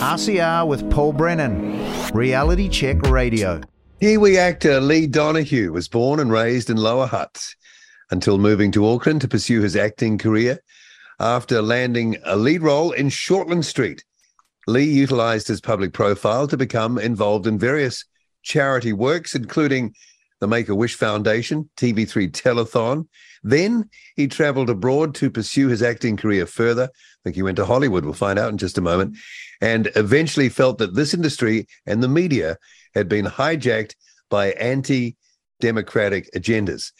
RCR with Paul Brennan, Reality Check Radio. Kiwi actor Lee Donoghue was born and raised in Lower Hutt until moving to Auckland to pursue his acting career. After landing a lead role in Shortland Street, Lee utilized his public profile to become involved in various charity works, including the Make a Wish Foundation, TV3 Telethon. Then he traveled abroad to pursue his acting career further. I think he went to Hollywood. We'll find out in just a moment and eventually felt that this industry and the media had been hijacked by anti democratic agendas.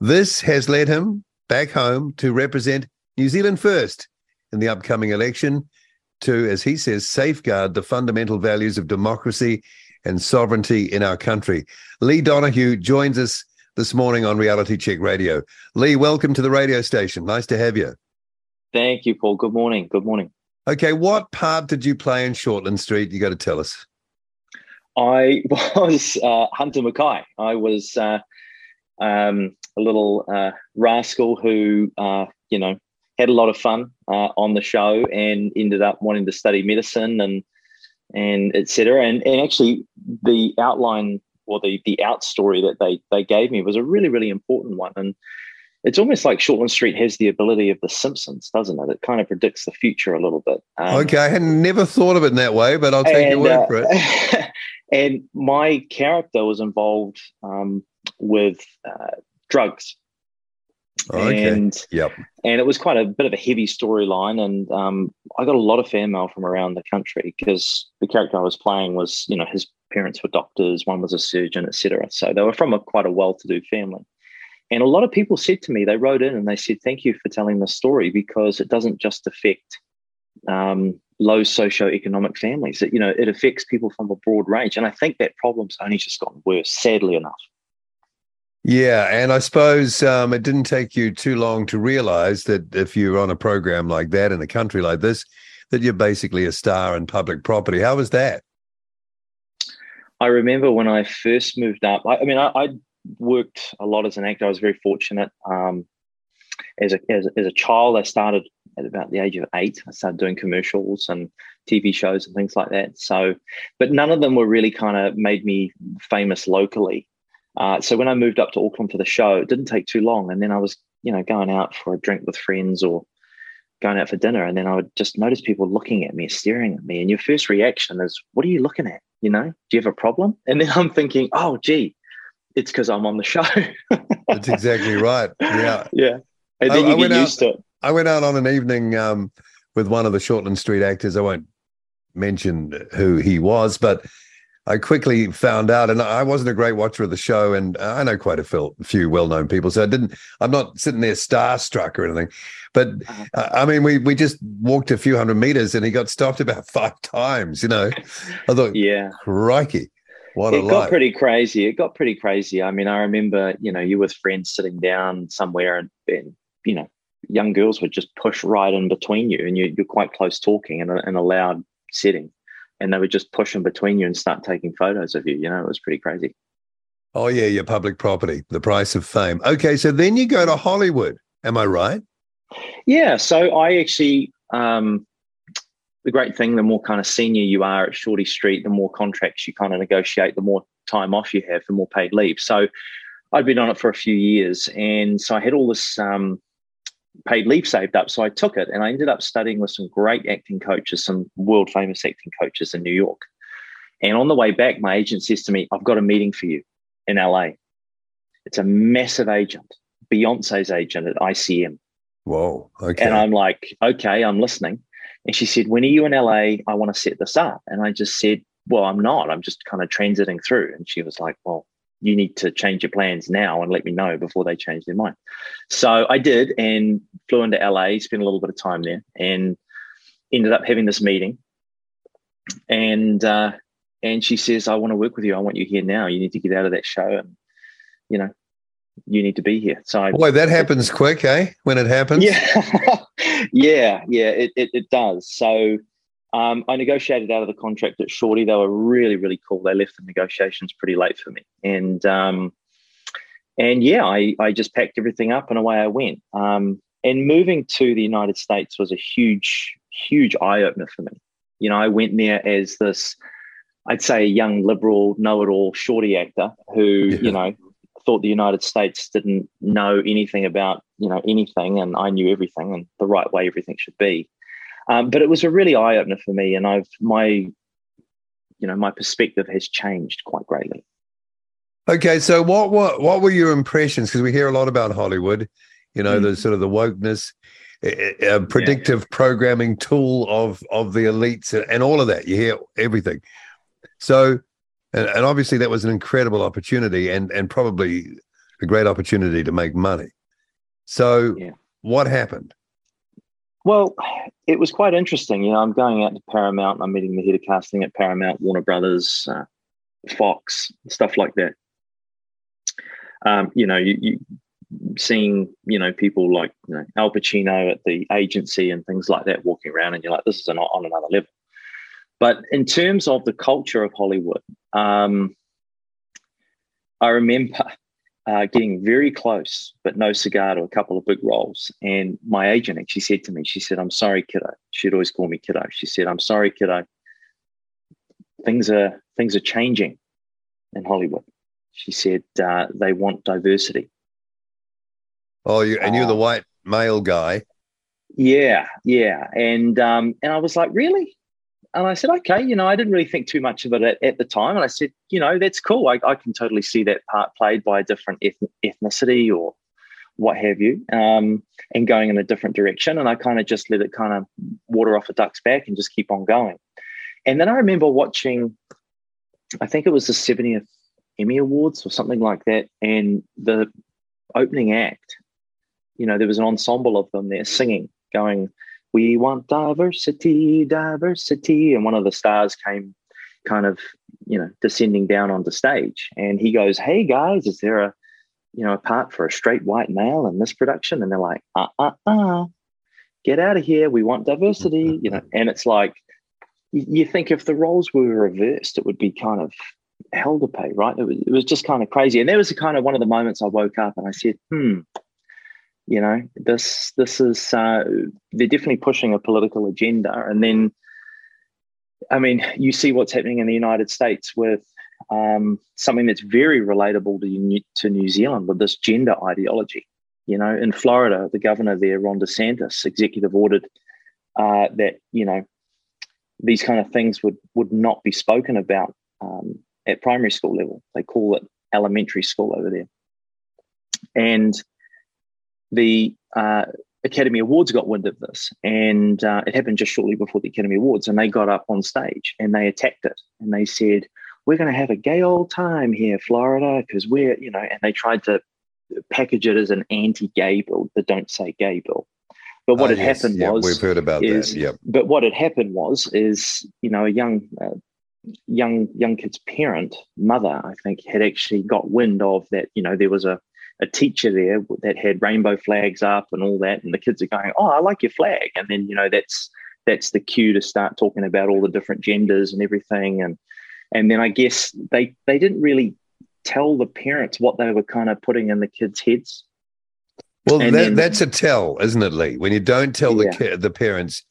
This has led him back home to represent New Zealand first in the upcoming election to, as he says, safeguard the fundamental values of democracy and sovereignty in our country. Lee Donoghue joins us this morning on Reality Check Radio. Lee, welcome to the radio station. Nice to have you. Thank you, Paul. Good morning. Good morning. Okay, what part did you play in Shortland Street? You got to tell us. I was uh, Hunter Mackay. I was uh, um, a little uh, rascal who, uh, you know, had a lot of fun uh, on the show and ended up wanting to study medicine and and etc. And and actually, the outline or the the out story that they they gave me was a really really important one and it's almost like Shortland Street has the ability of The Simpsons, doesn't it? It kind of predicts the future a little bit. Um, okay, I had never thought of it in that way, but I'll take and, your word uh, for it. and my character was involved um, with uh, drugs. Okay. And yep. and it was quite a bit of a heavy storyline, and um, I got a lot of fan mail from around the country because the character I was playing was, you know, his parents were doctors, one was a surgeon, etc. So they were from a quite a well-to-do family. And a lot of people said to me, they wrote in and they said, Thank you for telling the story because it doesn't just affect um, low socioeconomic families. It, you know, it affects people from a broad range. And I think that problem's only just gotten worse, sadly enough. Yeah, and I suppose um, it didn't take you too long to realize that if you're on a program like that in a country like this, that you're basically a star in public property. How was that? I remember when I first moved up. I, I mean, I, I worked a lot as an actor. I was very fortunate. Um, as a, as, as a child, I started at about the age of eight. I started doing commercials and TV shows and things like that. So, but none of them were really kind of made me famous locally. Uh, so when I moved up to Auckland for the show, it didn't take too long, and then I was, you know, going out for a drink with friends or going out for dinner, and then I would just notice people looking at me, staring at me, and your first reaction is, "What are you looking at? You know, do you have a problem?" And then I'm thinking, "Oh, gee, it's because I'm on the show. That's exactly right. Yeah. Yeah. And then I, you I get used out, to it. I went out on an evening um, with one of the Shortland Street actors. I won't mention who he was, but I quickly found out, and I wasn't a great watcher of the show, and I know quite a few well-known people, so I didn't. I'm not sitting there starstruck or anything, but uh-huh. I mean, we we just walked a few hundred meters, and he got stopped about five times. You know, I thought, yeah, crikey. What it got pretty crazy. It got pretty crazy. I mean, I remember, you know, you with friends sitting down somewhere and, and you know, young girls would just push right in between you and you, are quite close talking in a, in a loud setting. And they would just push in between you and start taking photos of you. You know, it was pretty crazy. Oh, yeah, your public property, the price of fame. Okay, so then you go to Hollywood. Am I right? Yeah. So I actually um, the great thing, the more kind of senior you are at Shorty Street, the more contracts you kind of negotiate, the more time off you have, the more paid leave. So I'd been on it for a few years. And so I had all this um, paid leave saved up. So I took it and I ended up studying with some great acting coaches, some world famous acting coaches in New York. And on the way back, my agent says to me, I've got a meeting for you in LA. It's a massive agent, Beyonce's agent at ICM. Whoa. Okay. And I'm like, okay, I'm listening. And she said, When are you in LA? I want to set this up. And I just said, Well, I'm not. I'm just kind of transiting through. And she was like, Well, you need to change your plans now and let me know before they change their mind. So I did and flew into LA, spent a little bit of time there, and ended up having this meeting. And uh, and she says, I want to work with you. I want you here now. You need to get out of that show and, you know, you need to be here. So I, boy, that happens quick, eh? When it happens, yeah, yeah, yeah, it, it, it does. So um, I negotiated out of the contract at Shorty. They were really, really cool. They left the negotiations pretty late for me, and um, and yeah, I I just packed everything up and away I went. Um, and moving to the United States was a huge, huge eye opener for me. You know, I went there as this, I'd say, a young liberal, know-it-all, shorty actor who, yeah. you know, thought the United States didn't know anything about, you know, anything, and I knew everything and the right way everything should be. Um, but it was a really eye opener for me, and I've my, you know, my perspective has changed quite greatly. Okay, so what what what were your impressions? Because we hear a lot about Hollywood, you know, mm. the sort of the wokeness, a predictive yeah, yeah. programming tool of of the elites, and all of that. You hear everything. So, and, and obviously that was an incredible opportunity, and and probably a great opportunity to make money. So, yeah. what happened? Well, it was quite interesting. You know, I'm going out to Paramount. I'm meeting the head of casting at Paramount, Warner Brothers, uh, Fox, stuff like that. Um, you know, you, you seeing you know people like you know, Al Pacino at the agency and things like that walking around, and you're like, this is an, on another level. But in terms of the culture of Hollywood, um, I remember uh, getting very close, but no cigar to a couple of big roles. And my agent actually said to me, she said, I'm sorry, kiddo. She'd always call me kiddo. She said, I'm sorry, kiddo. Things are things are changing in Hollywood. She said uh, they want diversity. Oh, you and you're the uh, white male guy. Yeah, yeah, and um, and I was like, really? And I said, okay, you know, I didn't really think too much of it at, at the time. And I said, you know, that's cool. I, I, can totally see that part played by a different ethnicity or what have you, um, and going in a different direction. And I kind of just let it kind of water off a duck's back and just keep on going. And then I remember watching, I think it was the 70th Emmy Awards or something like that. And the opening act, you know, there was an ensemble of them there singing, going, we want diversity, diversity. And one of the stars came kind of, you know, descending down onto stage. And he goes, Hey guys, is there a, you know, a part for a straight white male in this production? And they're like, uh uh uh, get out of here. We want diversity, you know. And it's like, you think if the roles were reversed, it would be kind of hell to pay, right? It was, it was just kind of crazy. And that was a kind of one of the moments I woke up and I said, hmm, you know, this this is uh, they're definitely pushing a political agenda, and then, I mean, you see what's happening in the United States with um, something that's very relatable to New, to New Zealand with this gender ideology. You know, in Florida, the governor there, Ron DeSantis, executive ordered uh, that you know these kind of things would would not be spoken about um, at primary school level. They call it elementary school over there, and the uh, Academy Awards got wind of this, and uh, it happened just shortly before the Academy Awards, and they got up on stage and they attacked it, and they said, "We're going to have a gay old time here, Florida, because we're, you know," and they tried to package it as an anti-gay bill, the "Don't Say Gay" bill. But what uh, had yes, happened was we've heard about is, that. Yep. But what had happened was is you know a young uh, young young kid's parent mother I think had actually got wind of that you know there was a a teacher there that had rainbow flags up and all that, and the kids are going, "Oh, I like your flag," and then you know that's that's the cue to start talking about all the different genders and everything, and and then I guess they they didn't really tell the parents what they were kind of putting in the kids' heads. Well, that, then, that's a tell, isn't it, Lee? When you don't tell yeah. the the parents,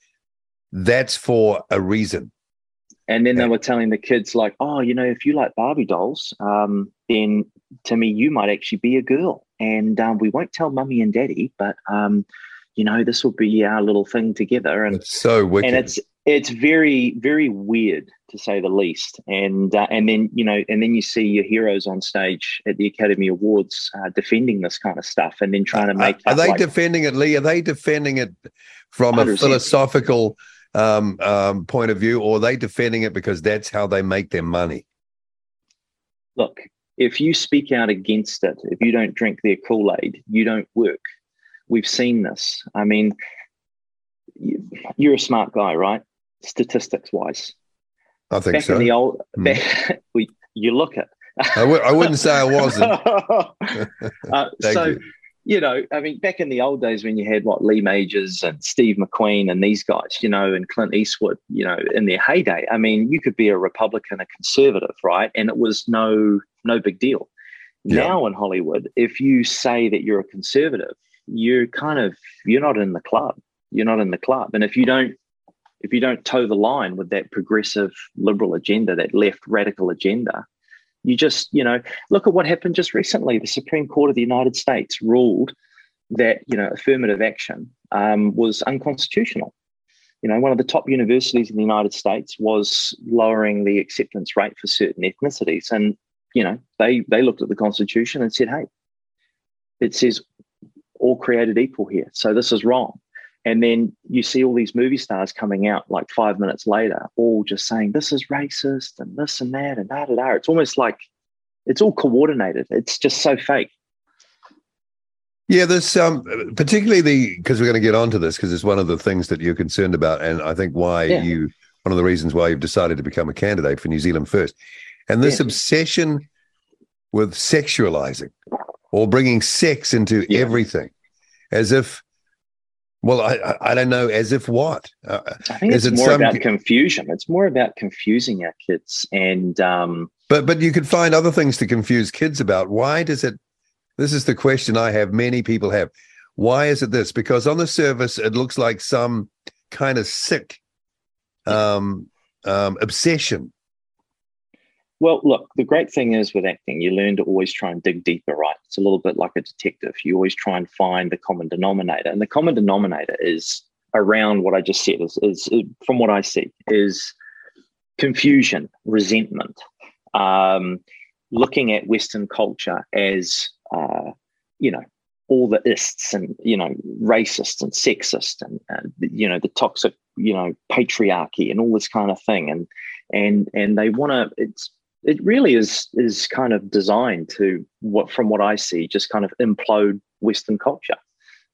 that's for a reason. And then they were telling the kids, like, oh, you know, if you like Barbie dolls, um, then to me, you might actually be a girl. And um, we won't tell mummy and daddy, but, um, you know, this will be our little thing together. And it's so wicked. And it's, it's very, very weird to say the least. And, uh, and then, you know, and then you see your heroes on stage at the Academy Awards uh, defending this kind of stuff and then trying to make. Are, are they like, defending it, Lee? Are they defending it from 100%. a philosophical um, um, point of view, or are they defending it because that's how they make their money? Look, if you speak out against it, if you don't drink their Kool Aid, you don't work. We've seen this. I mean, you're a smart guy, right? Statistics wise. I think back so. In the old, mm. back, you look at. I w- I wouldn't say I wasn't. uh, so, you you know, I mean, back in the old days when you had what Lee Majors and Steve McQueen and these guys, you know, and Clint Eastwood, you know, in their heyday, I mean, you could be a Republican, a conservative, right? And it was no no big deal. Yeah. Now in Hollywood, if you say that you're a conservative, you're kind of you're not in the club. You're not in the club. And if you don't if you don't toe the line with that progressive liberal agenda, that left radical agenda, you just, you know, look at what happened just recently. The Supreme Court of the United States ruled that, you know, affirmative action um, was unconstitutional. You know, one of the top universities in the United States was lowering the acceptance rate for certain ethnicities. And, you know, they, they looked at the Constitution and said, hey, it says all created equal here. So this is wrong. And then you see all these movie stars coming out like five minutes later, all just saying this is racist and this and that and da da da. It's almost like it's all coordinated. It's just so fake. Yeah, there's um particularly the because we're going to get onto this because it's one of the things that you're concerned about, and I think why yeah. you one of the reasons why you've decided to become a candidate for New Zealand First, and this yeah. obsession with sexualizing or bringing sex into yeah. everything, as if well, I, I don't know. As if what? Uh, I think it's it more some... about confusion. It's more about confusing our kids, and um, but but you could find other things to confuse kids about. Why does it? This is the question I have. Many people have. Why is it this? Because on the surface, it looks like some kind of sick um, um, obsession well, look, the great thing is with acting, you learn to always try and dig deeper, right? It's a little bit like a detective. You always try and find the common denominator. And the common denominator is around what I just said, is, is, from what I see, is confusion, resentment, um, looking at Western culture as, uh, you know, all the ists and, you know, racist and sexist and, uh, you know, the toxic, you know, patriarchy and all this kind of thing. And, and, and they want to, it's, it really is is kind of designed to what from what I see just kind of implode Western culture,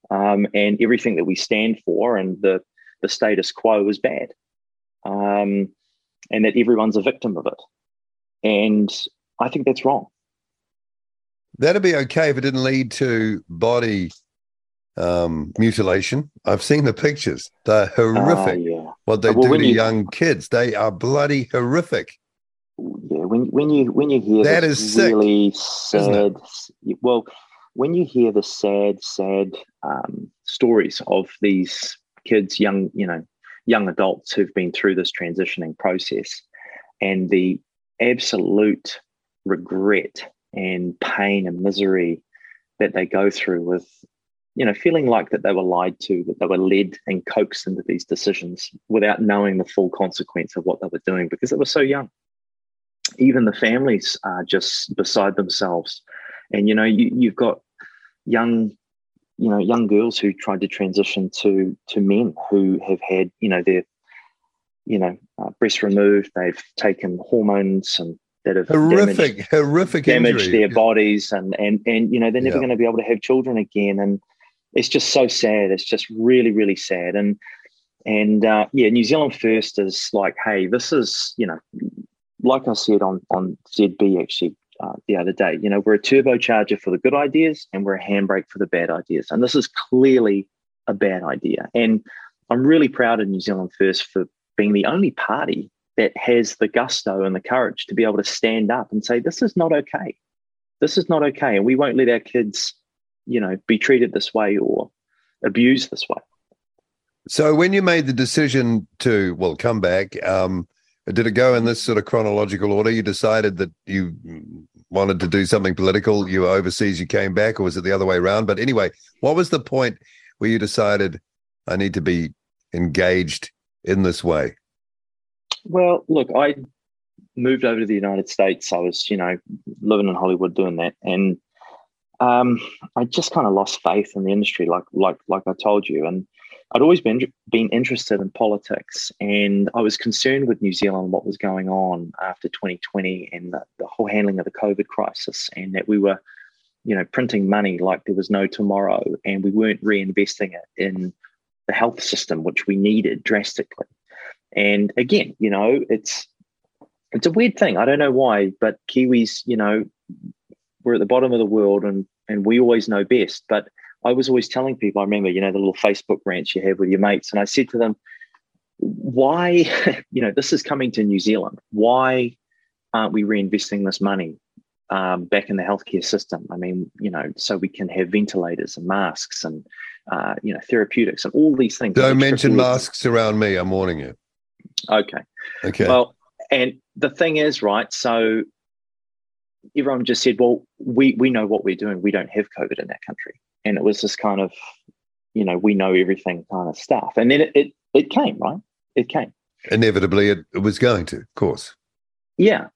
um, and everything that we stand for and the the status quo is bad, um, and that everyone's a victim of it, and I think that's wrong. That'd be okay if it didn't lead to body um, mutilation. I've seen the pictures; they're horrific. Uh, yeah. What they well, do to you, young kids, they are bloody horrific yeah, when when you when you hear that is really sick, sad, well, when you hear the sad, sad um, stories of these kids, young you know, young adults who've been through this transitioning process, and the absolute regret and pain and misery that they go through with you know feeling like that they were lied to that they were led and coaxed into these decisions without knowing the full consequence of what they were doing because they were so young even the families are just beside themselves. And you know, you, you've got young, you know, young girls who tried to transition to to men who have had, you know, their, you know, uh, breast removed. They've taken hormones and that have horrific, damaged, horrific, damaged their bodies, and and and you know, they're never yeah. going to be able to have children again. And it's just so sad. It's just really, really sad. And and uh, yeah, New Zealand First is like, hey, this is you know, like I said on on ZB actually uh, the other day, you know, we're a turbocharger for the good ideas and we're a handbrake for the bad ideas, and this is clearly a bad idea. And I'm really proud of New Zealand First for being the only party that has the gusto and the courage to be able to stand up and say, "This is not okay. This is not okay," and we won't let our kids, you know, be treated this way or abused this way. So when you made the decision to well come back, um, did it go in this sort of chronological order? You decided that you wanted to do something political. You were overseas, you came back, or was it the other way around? But anyway, what was the point where you decided I need to be engaged in this way? Well, look, I moved over to the United States. I was, you know, living in Hollywood doing that, and um, I just kind of lost faith in the industry, like like like I told you, and I'd always been been interested in politics, and I was concerned with New Zealand, what was going on after 2020, and the, the whole handling of the COVID crisis, and that we were, you know, printing money like there was no tomorrow, and we weren't reinvesting it in the health system, which we needed drastically. And again, you know, it's it's a weird thing. I don't know why, but Kiwis, you know, we're at the bottom of the world, and and we always know best, but I was always telling people, I remember, you know, the little Facebook rants you have with your mates. And I said to them, why, you know, this is coming to New Zealand. Why aren't we reinvesting this money um, back in the healthcare system. I mean, you know, so we can have ventilators and masks and uh, you know therapeutics and all these things. Don't mention masks around me. I'm warning you. Okay. Okay. Well, and the thing is, right? So everyone just said, "Well, we we know what we're doing. We don't have COVID in that country," and it was this kind of, you know, we know everything kind of stuff. And then it it, it came, right? It came. Inevitably, it, it was going to, of course. Yeah.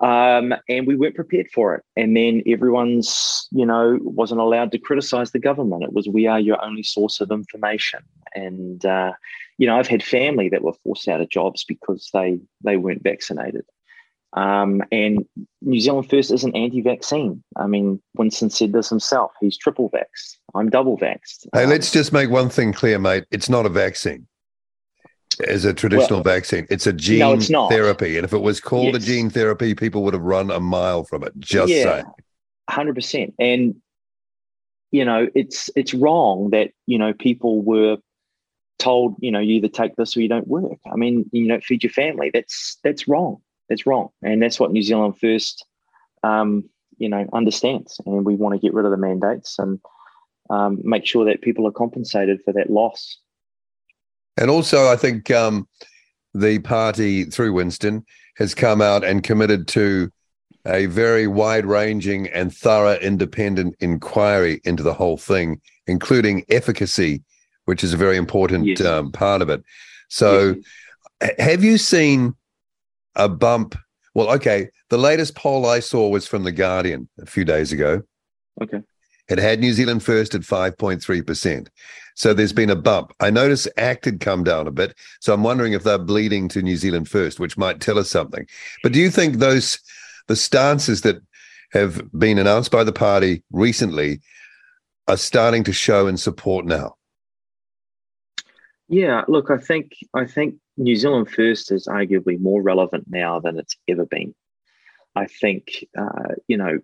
Um, and we weren't prepared for it. And then everyone's, you know, wasn't allowed to criticize the government. It was, we are your only source of information. And, uh, you know, I've had family that were forced out of jobs because they, they weren't vaccinated. Um, and New Zealand First isn't anti-vaccine. I mean, Winston said this himself. He's triple vaxxed. I'm double vaxxed. Hey, um, let's just make one thing clear, mate. It's not a vaccine as a traditional well, vaccine. It's a gene no, it's therapy. And if it was called yes. a gene therapy, people would have run a mile from it. Just yeah, saying. Hundred percent. And you know, it's it's wrong that, you know, people were told, you know, you either take this or you don't work. I mean, you don't feed your family. That's that's wrong. That's wrong. And that's what New Zealand first um, you know, understands. And we want to get rid of the mandates and um, make sure that people are compensated for that loss and also, I think um, the party through Winston has come out and committed to a very wide ranging and thorough independent inquiry into the whole thing, including efficacy, which is a very important yes. um, part of it. So, yes. have you seen a bump? Well, okay, the latest poll I saw was from The Guardian a few days ago. Okay. It had New Zealand first at 5.3%. So there's been a bump. I notice ACT had come down a bit. So I'm wondering if they're bleeding to New Zealand first, which might tell us something. But do you think those, the stances that have been announced by the party recently are starting to show in support now? Yeah, look, I think I think New Zealand First is arguably more relevant now than it's ever been. I think uh, you know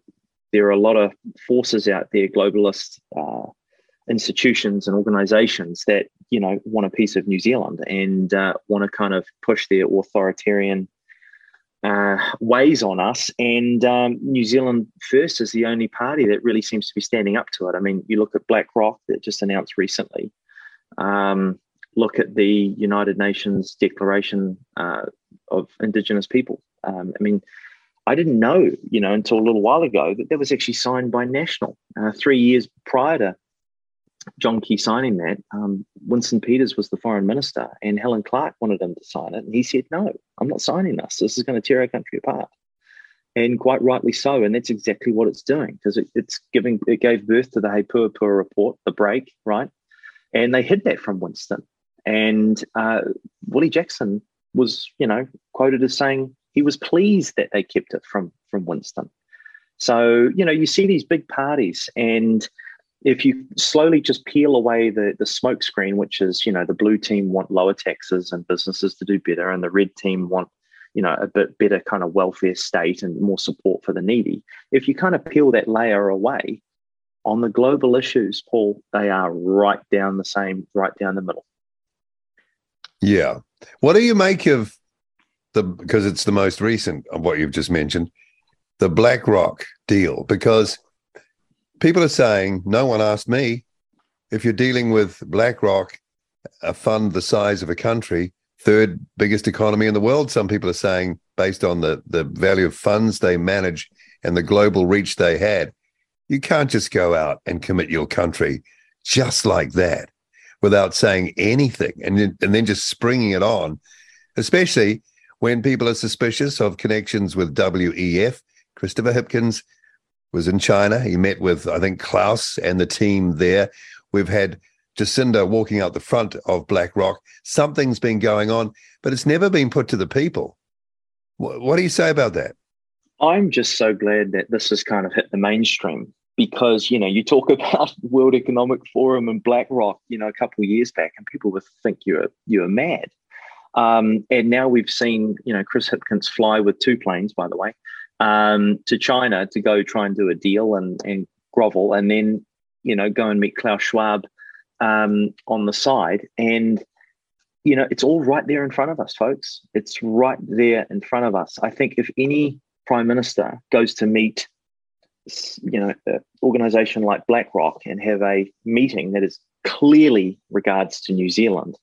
there are a lot of forces out there, globalist uh, institutions and organizations that you know want a piece of New Zealand and uh, want to kind of push their authoritarian uh, ways on us. And um, New Zealand First is the only party that really seems to be standing up to it. I mean, you look at BlackRock that just announced recently. Um, look at the United Nations Declaration uh, of Indigenous People. Um, I mean, I didn't know, you know, until a little while ago that that was actually signed by National. Uh, three years prior to John Key signing that, um, Winston Peters was the foreign minister, and Helen Clark wanted him to sign it, and he said, "No, I'm not signing this. This is going to tear our country apart." And quite rightly so, and that's exactly what it's doing because it, it's giving it gave birth to the He Puapua report, the break, right? And they hid that from Winston, and uh, Willie Jackson was, you know, quoted as saying, he was pleased that they kept it from from Winston. So you know, you see these big parties, and if you slowly just peel away the the smoke screen, which is you know the blue team want lower taxes and businesses to do better, and the red team want you know a bit better kind of welfare state and more support for the needy. If you kind of peel that layer away, on the global issues, Paul, they are right down the same, right down the middle. Yeah. What do you make of the because it's the most recent of what you've just mentioned, the BlackRock deal. Because people are saying, no one asked me. If you're dealing with BlackRock, a fund the size of a country, third biggest economy in the world, some people are saying, based on the, the value of funds they manage and the global reach they had, you can't just go out and commit your country just like that without saying anything and, and then just springing it on, especially when people are suspicious of connections with WEF. Christopher Hipkins was in China. He met with, I think, Klaus and the team there. We've had Jacinda walking out the front of BlackRock. Something's been going on, but it's never been put to the people. What, what do you say about that? I'm just so glad that this has kind of hit the mainstream because you know you talk about World Economic Forum and BlackRock, you know, a couple of years back, and people would think you're you're mad. Um, and now we've seen, you know, Chris Hipkins fly with two planes, by the way, um, to China to go try and do a deal and, and grovel, and then, you know, go and meet Klaus Schwab um, on the side. And, you know, it's all right there in front of us, folks. It's right there in front of us. I think if any prime minister goes to meet you know, an organization like BlackRock and have a meeting that is clearly regards to New Zealand,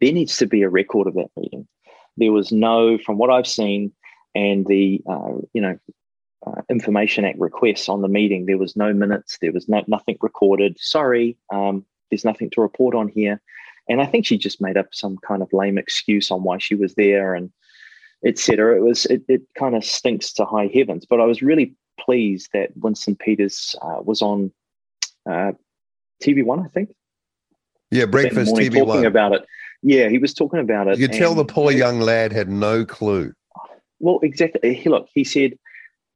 there needs to be a record of that meeting. There was no, from what I've seen, and the uh, you know uh, Information Act requests on the meeting, there was no minutes, there was no nothing recorded. Sorry, um, there's nothing to report on here. And I think she just made up some kind of lame excuse on why she was there and etc. It was it, it kind of stinks to high heavens. But I was really pleased that Winston Peters uh, was on uh, TV One, I think. Yeah, breakfast TV talking One about it. Yeah, he was talking about it. You tell the poor young lad had no clue. Well, exactly. He, look, he said,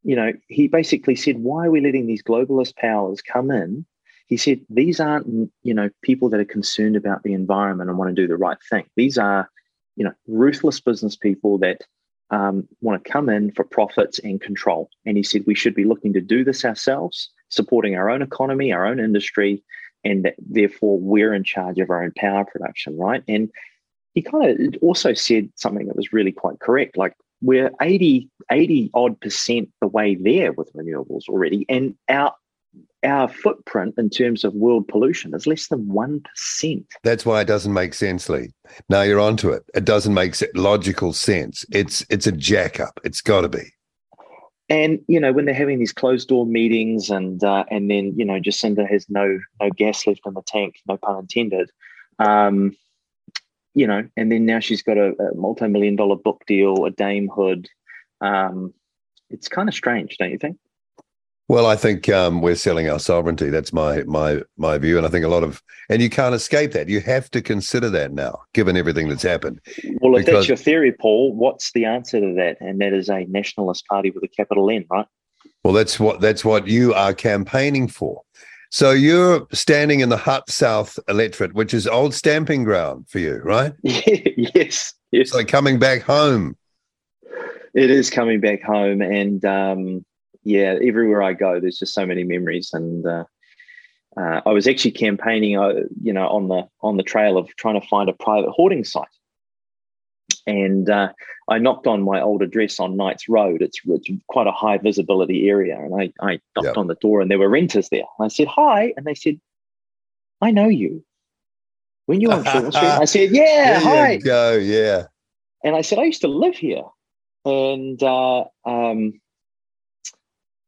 you know, he basically said, why are we letting these globalist powers come in? He said, these aren't, you know, people that are concerned about the environment and want to do the right thing. These are, you know, ruthless business people that um, want to come in for profits and control. And he said, we should be looking to do this ourselves, supporting our own economy, our own industry, and therefore we're in charge of our own power production, right? And he kind of also said something that was really quite correct. Like we're 80, 80 odd percent the way there with renewables already. And our our footprint in terms of world pollution is less than 1%. That's why it doesn't make sense, Lee. Now you're onto it. It doesn't make logical sense. It's it's a jack up. It's got to be. And you know when they're having these closed door meetings, and uh, and then you know Jacinda has no no gas left in the tank, no pun intended. Um, you know, and then now she's got a, a multi-million dollar book deal, a damehood. Um, it's kind of strange, don't you think? Well, I think um, we're selling our sovereignty. That's my my my view, and I think a lot of and you can't escape that. You have to consider that now, given everything that's happened. Well, if that's your theory, Paul, what's the answer to that? And that is a nationalist party with a capital N, right? Well, that's what that's what you are campaigning for. So you're standing in the Hutt South electorate, which is old stamping ground for you, right? yes, yes. So coming back home. It is coming back home, and um, yeah, everywhere I go, there's just so many memories. And uh, uh, I was actually campaigning, uh, you know, on the on the trail of trying to find a private hoarding site. And uh, I knocked on my old address on Knights Road. It's, it's quite a high visibility area, and I, I knocked yep. on the door, and there were renters there. And I said hi, and they said, "I know you." When you're on Street, I said, "Yeah, hi." go, yeah. And I said, "I used to live here," and uh, um,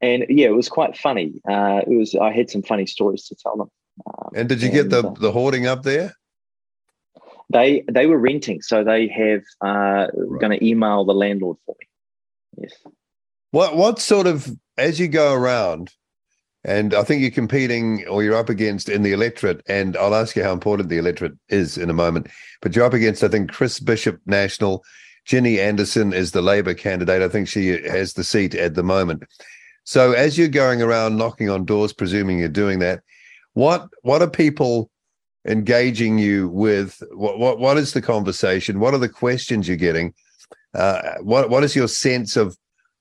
and yeah, it was quite funny. Uh, it was I had some funny stories to tell them. Um, and did you and, get the uh, the hoarding up there? They they were renting, so they have uh, right. going to email the landlord for me. Yes. What what sort of as you go around, and I think you're competing or you're up against in the electorate, and I'll ask you how important the electorate is in a moment. But you're up against, I think, Chris Bishop National. Ginny Anderson is the Labour candidate. I think she has the seat at the moment. So as you're going around knocking on doors, presuming you're doing that, what what are people engaging you with? What what what is the conversation? What are the questions you're getting? Uh, what what is your sense of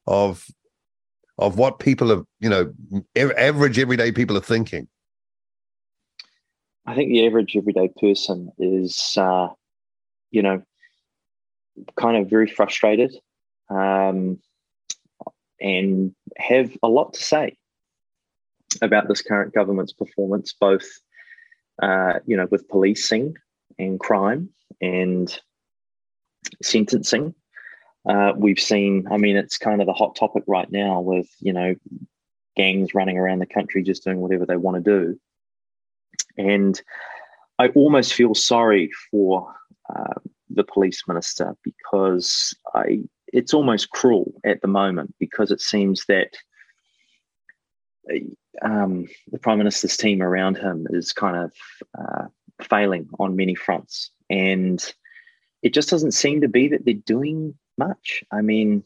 of of what people are you know average everyday people are thinking? I think the average everyday person is, uh, you know, kind of very frustrated. Um, and have a lot to say about this current government's performance, both uh, you know with policing and crime and sentencing. Uh, we've seen, I mean, it's kind of the hot topic right now with you know gangs running around the country just doing whatever they want to do, and I almost feel sorry for uh, the police minister because I it's almost cruel at the moment because it seems that um, the prime minister's team around him is kind of uh, failing on many fronts, and it just doesn't seem to be that they're doing much. I mean,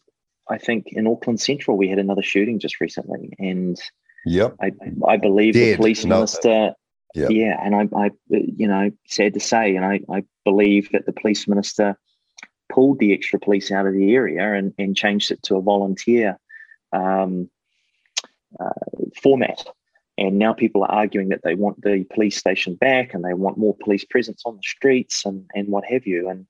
I think in Auckland Central we had another shooting just recently, and yep, I, I believe Dead. the police minister. Yep. Yeah, and I, I, you know, sad to say, and I, I believe that the police minister pulled the extra police out of the area and, and changed it to a volunteer um, uh, format. And now people are arguing that they want the police station back and they want more police presence on the streets and, and what have you. And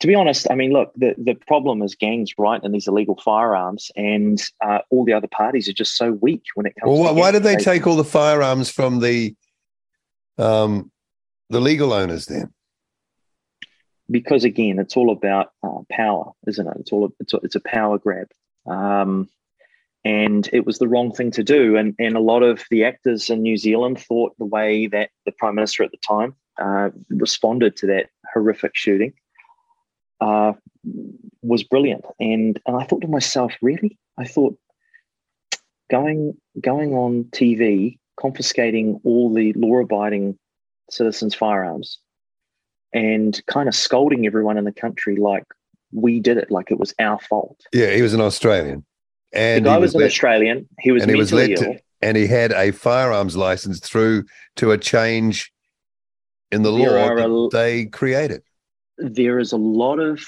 to be honest, I mean, look, the, the problem is gangs, right, and these illegal firearms, and uh, all the other parties are just so weak when it comes. Well, to why, why did they take all the firearms from the um, the legal owners then? Because again, it's all about uh, power, isn't it? It's all it's a, it's a power grab, um, and it was the wrong thing to do. And and a lot of the actors in New Zealand thought the way that the prime minister at the time uh, responded to that horrific shooting uh, was brilliant. And and I thought to myself, really? I thought going going on TV, confiscating all the law-abiding citizens' firearms, and kind of scolding everyone in the country like we did it, like it was our fault. Yeah, he was an Australian, and the guy he was, an let- Australian. He was and he was led ill. to, and he had a firearms license through to a change in the There law that a- they created. there is a lot of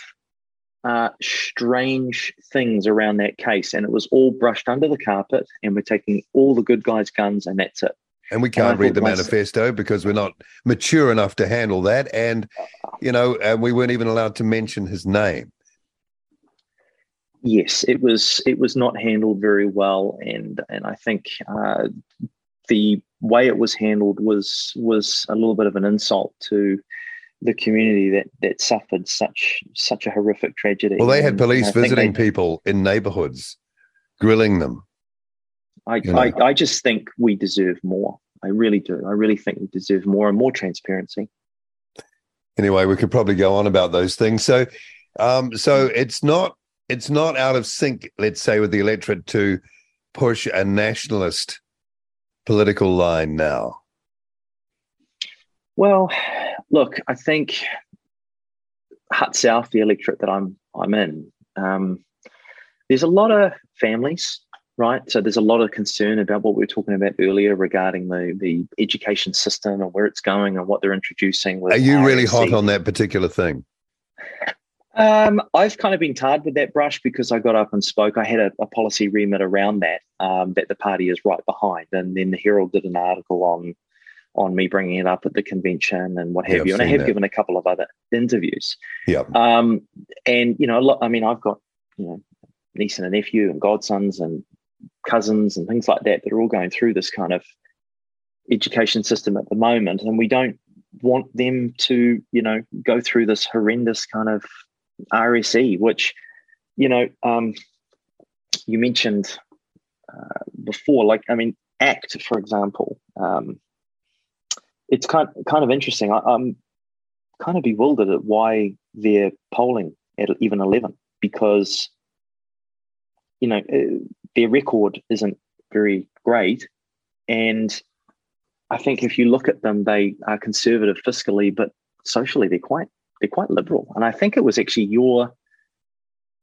uh, strange things around that case, and it was all brushed under the carpet. And we're taking all the good guys' guns, and that's it. And we can't read the manifesto because we're not mature enough to handle that. And, you know, and we weren't even allowed to mention his name. Yes, it was. It was not handled very well, and and I think uh, the way it was handled was was a little bit of an insult to the community that that suffered such such a horrific tragedy. Well, they had police think visiting they- people in neighborhoods, grilling them. I, you know. I, I just think we deserve more. I really do. I really think we deserve more and more transparency. Anyway, we could probably go on about those things. So, um, so it's not it's not out of sync, let's say, with the electorate to push a nationalist political line now. Well, look, I think Hutt South, the electorate that I'm I'm in, um, there's a lot of families, right? So there's a lot of concern about what we were talking about earlier regarding the the education system and where it's going and what they're introducing. With Are you really hot on that particular thing? Um, I've kind of been tarred with that brush because I got up and spoke. I had a, a policy remit around that um, that the party is right behind, and then the Herald did an article on on me bringing it up at the convention and what have I've you. And I have that. given a couple of other interviews. Yeah. Um, and you know, I mean, I've got you know niece and a nephew and godsons and cousins and things like that that are all going through this kind of education system at the moment, and we don't want them to you know go through this horrendous kind of RSE, which you know um, you mentioned uh, before. Like, I mean, ACT, for example. Um, it's kind kind of interesting. I, I'm kind of bewildered at why they're polling at even 11 because you know uh, their record isn't very great and i think if you look at them they are conservative fiscally but socially they're quite they're quite liberal and i think it was actually your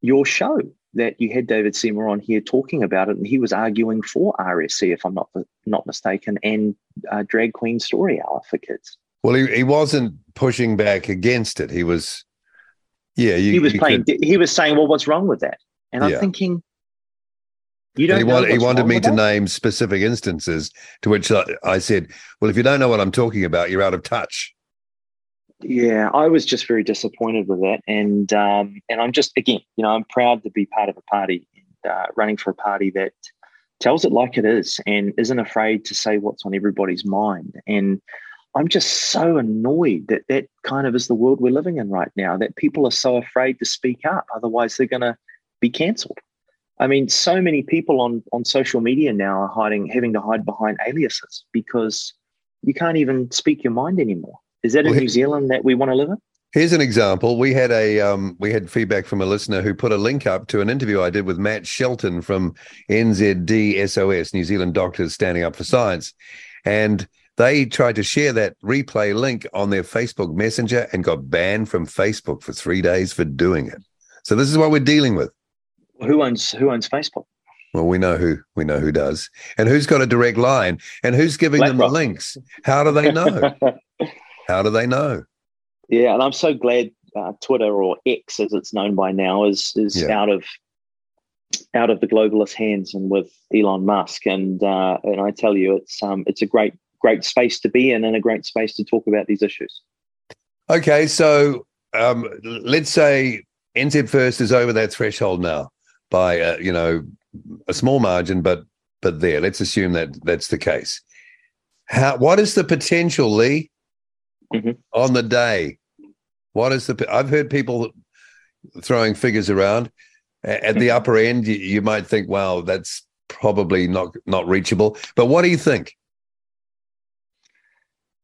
your show that you had david seymour on here talking about it and he was arguing for rse if i'm not not mistaken and uh, drag queen story hour for kids Well, he, he wasn't pushing back against it. He was, yeah, you, he was playing. could- he was saying, "Well, what's wrong with that?" And Yeah. I'm thinking, "You don't." he, know wanted, he wanted me to that? name specific instances to which I, I said, well, if you don't know what I'm talking about, you're out of touch. Yeah, I was just very disappointed with that, and um, and I'm just again, you know, I'm proud to be part of a party and uh, running for a party that tells it like it is and isn't afraid to say what's on everybody's mind. And I'm just so annoyed that that kind of is the world we're living in right now. That people are so afraid to speak up, otherwise they're going to be cancelled. I mean, so many people on on social media now are hiding, having to hide behind aliases because you can't even speak your mind anymore. Is that Well, in New Zealand that we want to live in? Here's an example. We had a um, we had feedback from a listener who put a link up to an interview I did with Matt Shelton from NZDSOS, New Zealand Doctors Standing Up for Science, and they tried to share that replay link on their Facebook Messenger and got banned from Facebook for three days for doing it. So this is what we're dealing with. Who owns Who owns Facebook? Well, we know who we know who does, and who's got a direct line, and who's giving them the links. How do they know? How do they know? yeah, and I'm so glad uh, Twitter or X, as it's known by now, is is Yeah. out of out of the globalist hands and with Elon Musk. And uh, and I tell you, it's um it's a great great space to be in and a great space to talk about these issues. Okay, so um, let's say NZ First is over that threshold now by uh, you know a small margin, but but there. Let's assume that that's the case. How? What is the potential, Lee, Mhm. on the day? What is the? I've heard people throwing figures around. A- At the upper end, you, you might think, "Wow, that's probably not not reachable." But what do you think?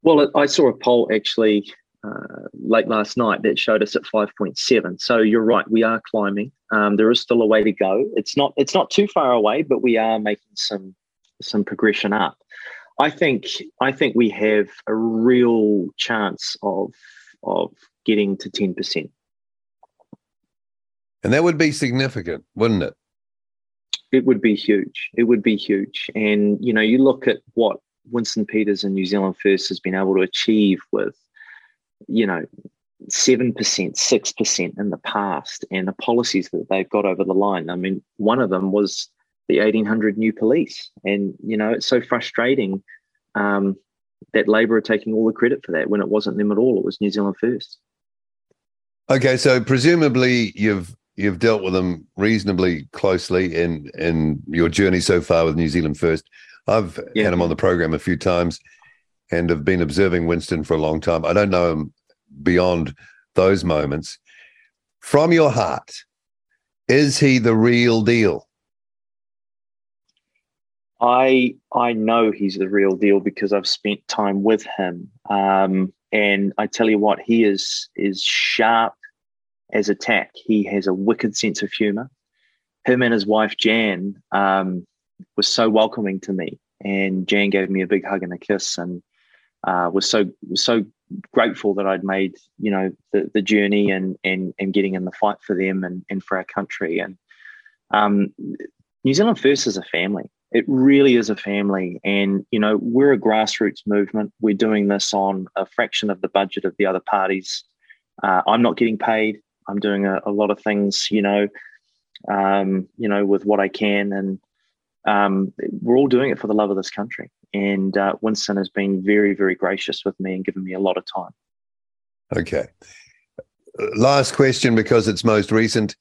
Well, I saw a poll actually uh, late last night that showed us at 5.7. So you're right, we are climbing. Um, there is still a way to go. It's not it's not too far away, but we are making some some progression up. I think I think we have a real chance of of getting to 10%. And that would be significant, wouldn't it? It would be huge. It would be huge. And you know, you look at what Winston Peters and New Zealand First has been able to achieve with, you know, seven percent, six percent in the past, and the policies that they've got over the line. I mean, one of them was the eighteen hundred new police, and you know, it's so frustrating um, that Labor are taking all the credit for that when it wasn't them at all. It was New Zealand First. Okay, so presumably you've you've dealt with them reasonably closely in in your journey so far with New Zealand First. I've Yeah. had him on the program a few times and have been observing Winston for a long time. I don't know him beyond those moments. From your heart, is he the real deal? I I know he's the real deal because I've spent time with him. Um, and I tell you what, he is is sharp as a tack. He has a wicked sense of humor. Him and his wife Jan um, was so welcoming to me, and Jan gave me a big hug and a kiss, and uh, was so was so grateful that I'd made you know the, the journey and and and getting in the fight for them and and for our country. And um, New Zealand First is a family. It really is a family. And, you know, we're a grassroots movement. We're doing this on a fraction of the budget of the other parties. Uh, I'm not getting paid. I'm doing a, a lot of things, you know, um, you know, with what I can. And um, we're all doing it for the love of this country. And uh, Winston has been very, very gracious with me and given me a lot of time. Okay. Last question because it's most recent.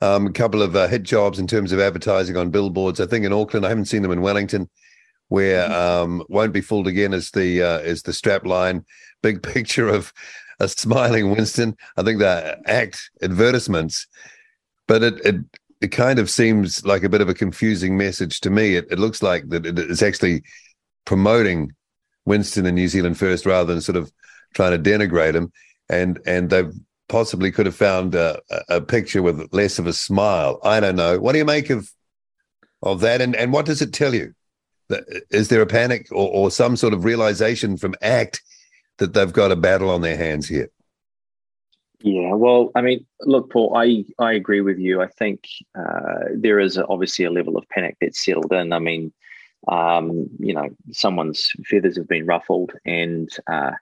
Um, a couple of uh, hit jobs in terms of advertising on billboards. I think in Auckland, I haven't seen them in Wellington, where um, won't be fooled again is the uh, is the strap line. Big picture of a smiling Winston. I think they're ACT advertisements, but it it it kind of seems like a bit of a confusing message to me. It, it looks like that it is actually promoting Winston and New Zealand first rather than sort of trying to denigrate him. And and they've possibly could have found a, a picture with less of a smile. I don't know. What do you make of of that? And and what does it tell you? Is there a panic or, or some sort of realization from ACT that they've got a battle on their hands here? Yeah, well, I mean, look, Paul, I, I agree with you. I think uh, there is obviously a level of panic that's settled in. I mean, um, you know, someone's feathers have been ruffled, and uh,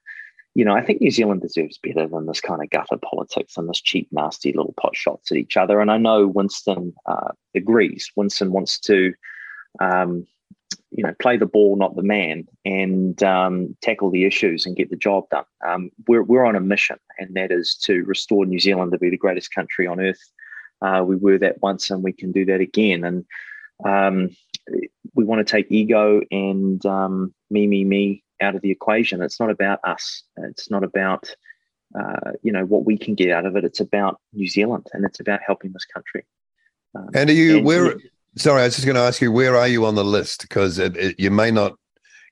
you know, I think New Zealand deserves better than this kind of gutter politics and this cheap, nasty little pot shots at each other. And I know Winston uh, agrees. Winston wants to, um, you know, play the ball, not the man, and um, tackle the issues and get the job done. Um, we're we're on a mission, and that is to restore New Zealand to be the greatest country on earth. Uh, we were that once, and we can do that again. And um, we want to take ego and um, me, me, me out of the equation. It's not about us. It's not about uh, you know what we can get out of it. It's about New Zealand, and it's about helping this country. Um, And are you and- where? Sorry, I was just going to ask you where are you on the list because it, it, you may not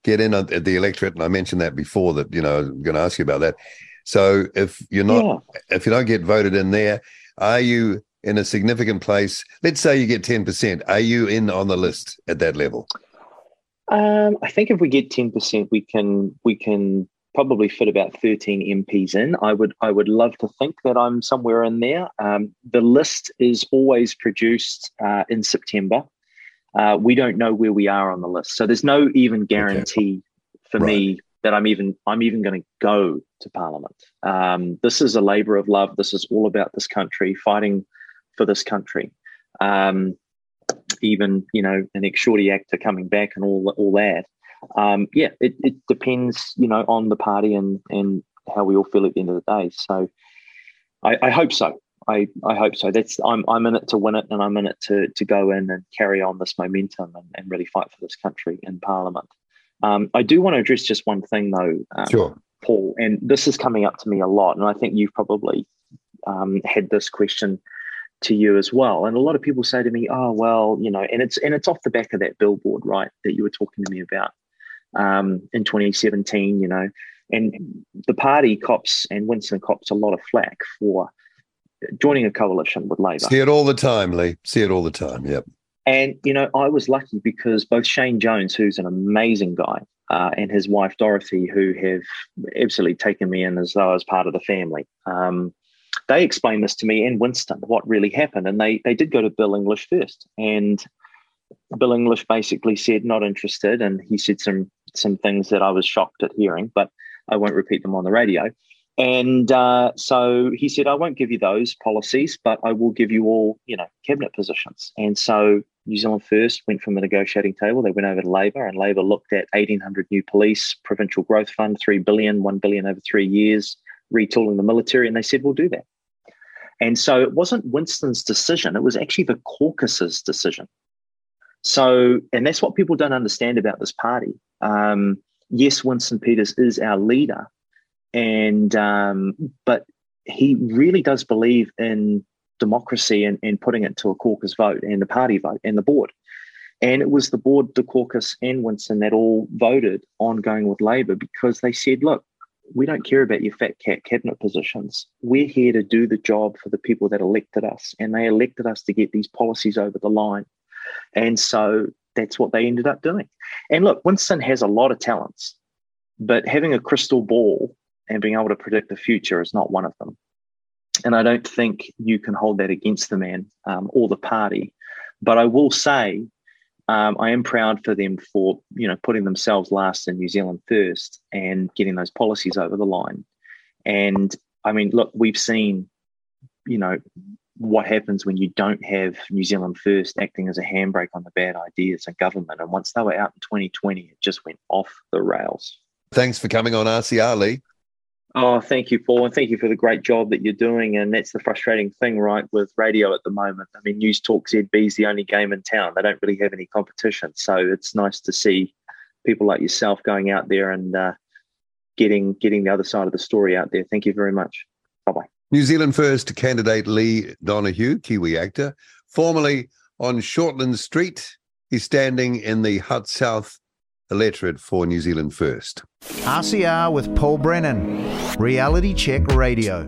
get in at at the electorate, and I mentioned that before. That you know, I'm going to ask you about that. So if you're not yeah. if you don't get voted in there, are you in a significant place? Let's say you get 10%. Are you in on the list at that level? Um, I think if we get ten percent, we can we can probably fit about thirteen MPs in. I would I would love to think that I'm somewhere in there. Um, the list is always produced uh, in September. Uh, we don't know where we are on the list, so there's no even guarantee for me that I'm even I'm even going to go to Parliament. Um, this is a labour of love. This is all about this country, fighting for this country. Um, even you know an ex shorty actor coming back and all all that. Um, yeah, it, it depends you know on the party and and how we all feel at the end of the day. So I, I hope so. I, I hope so. That's I'm I'm in it to win it, and I'm in it to to go in and carry on this momentum and, and really fight for this country in Parliament. Um, I do want to address just one thing though, um, sure, Paul, and this is coming up to me a lot, and I think you've probably um, had this question to you as well. And a lot of people say to me, "Oh, well, you know," and it's and it's off the back of that billboard, right, that you were talking to me about um, in 2017. You know, and the party cops and Winston cops a lot of flack for joining a coalition with Labor. See it all the time, Lee. See it all the time. Yep. And you know, I was lucky because both Shane Jones, who's an amazing guy, uh, and his wife Dorothy, who have absolutely taken me in as though I was part of the family. Um, they explained this to me and Winston what really happened, and they they did go to Bill English first, and Bill English basically said not interested, and he said some some things that I was shocked at hearing, but I won't repeat them on the radio. And uh, so he said, I won't give you those policies, but I will give you all, you know, cabinet positions. And so New Zealand First went from the negotiating table. They went over to Labor, and Labor looked at 1,800 new police, provincial growth fund, three billion, one billion over three years, retooling the military, and they said, "We'll do that." And so it wasn't Winston's decision; it was actually the caucus's decision. So, and that's what people don't understand about this party. Um, yes, Winston Peters is our leader, and um, but he really does believe in democracy and, and putting it to a caucus vote and the party vote and the board. And it was the board, the caucus, and Winston that all voted on going with Labor because they said, look, we don't care about your fat cat cabinet positions. We're here to do the job for the people that elected us, and they elected us to get these policies over the line. And so that's what they ended up doing. And look, Winston has a lot of talents, but having a crystal ball and being able to predict the future is not one of them. And I don't think you can hold that against the man um, or the party. But I will say, um, I am proud for them for you know putting themselves last and New Zealand first and getting those policies over the line. And I mean, look, we've seen, you know, what happens when you don't have New Zealand first acting as a handbrake on the bad ideas in government. And once they were out in 2020, it just went off the rails. Thanks for coming on RCR, Lee. Oh, thank you, Paul, and thank you for the great job that you're doing. And that's the frustrating thing, right, with radio at the moment. I mean, News Talk ZB is the only game in town. They don't really have any competition, so it's nice to see people like yourself going out there and uh, getting getting the other side of the story out there. Thank you very much. Bye bye. New Zealand First candidate Lee Donoghue, Kiwi actor, formerly on Shortland Street. He's standing in the Hutt South electorate for New Zealand First. RCR with Paul Brennan, Reality Check Radio.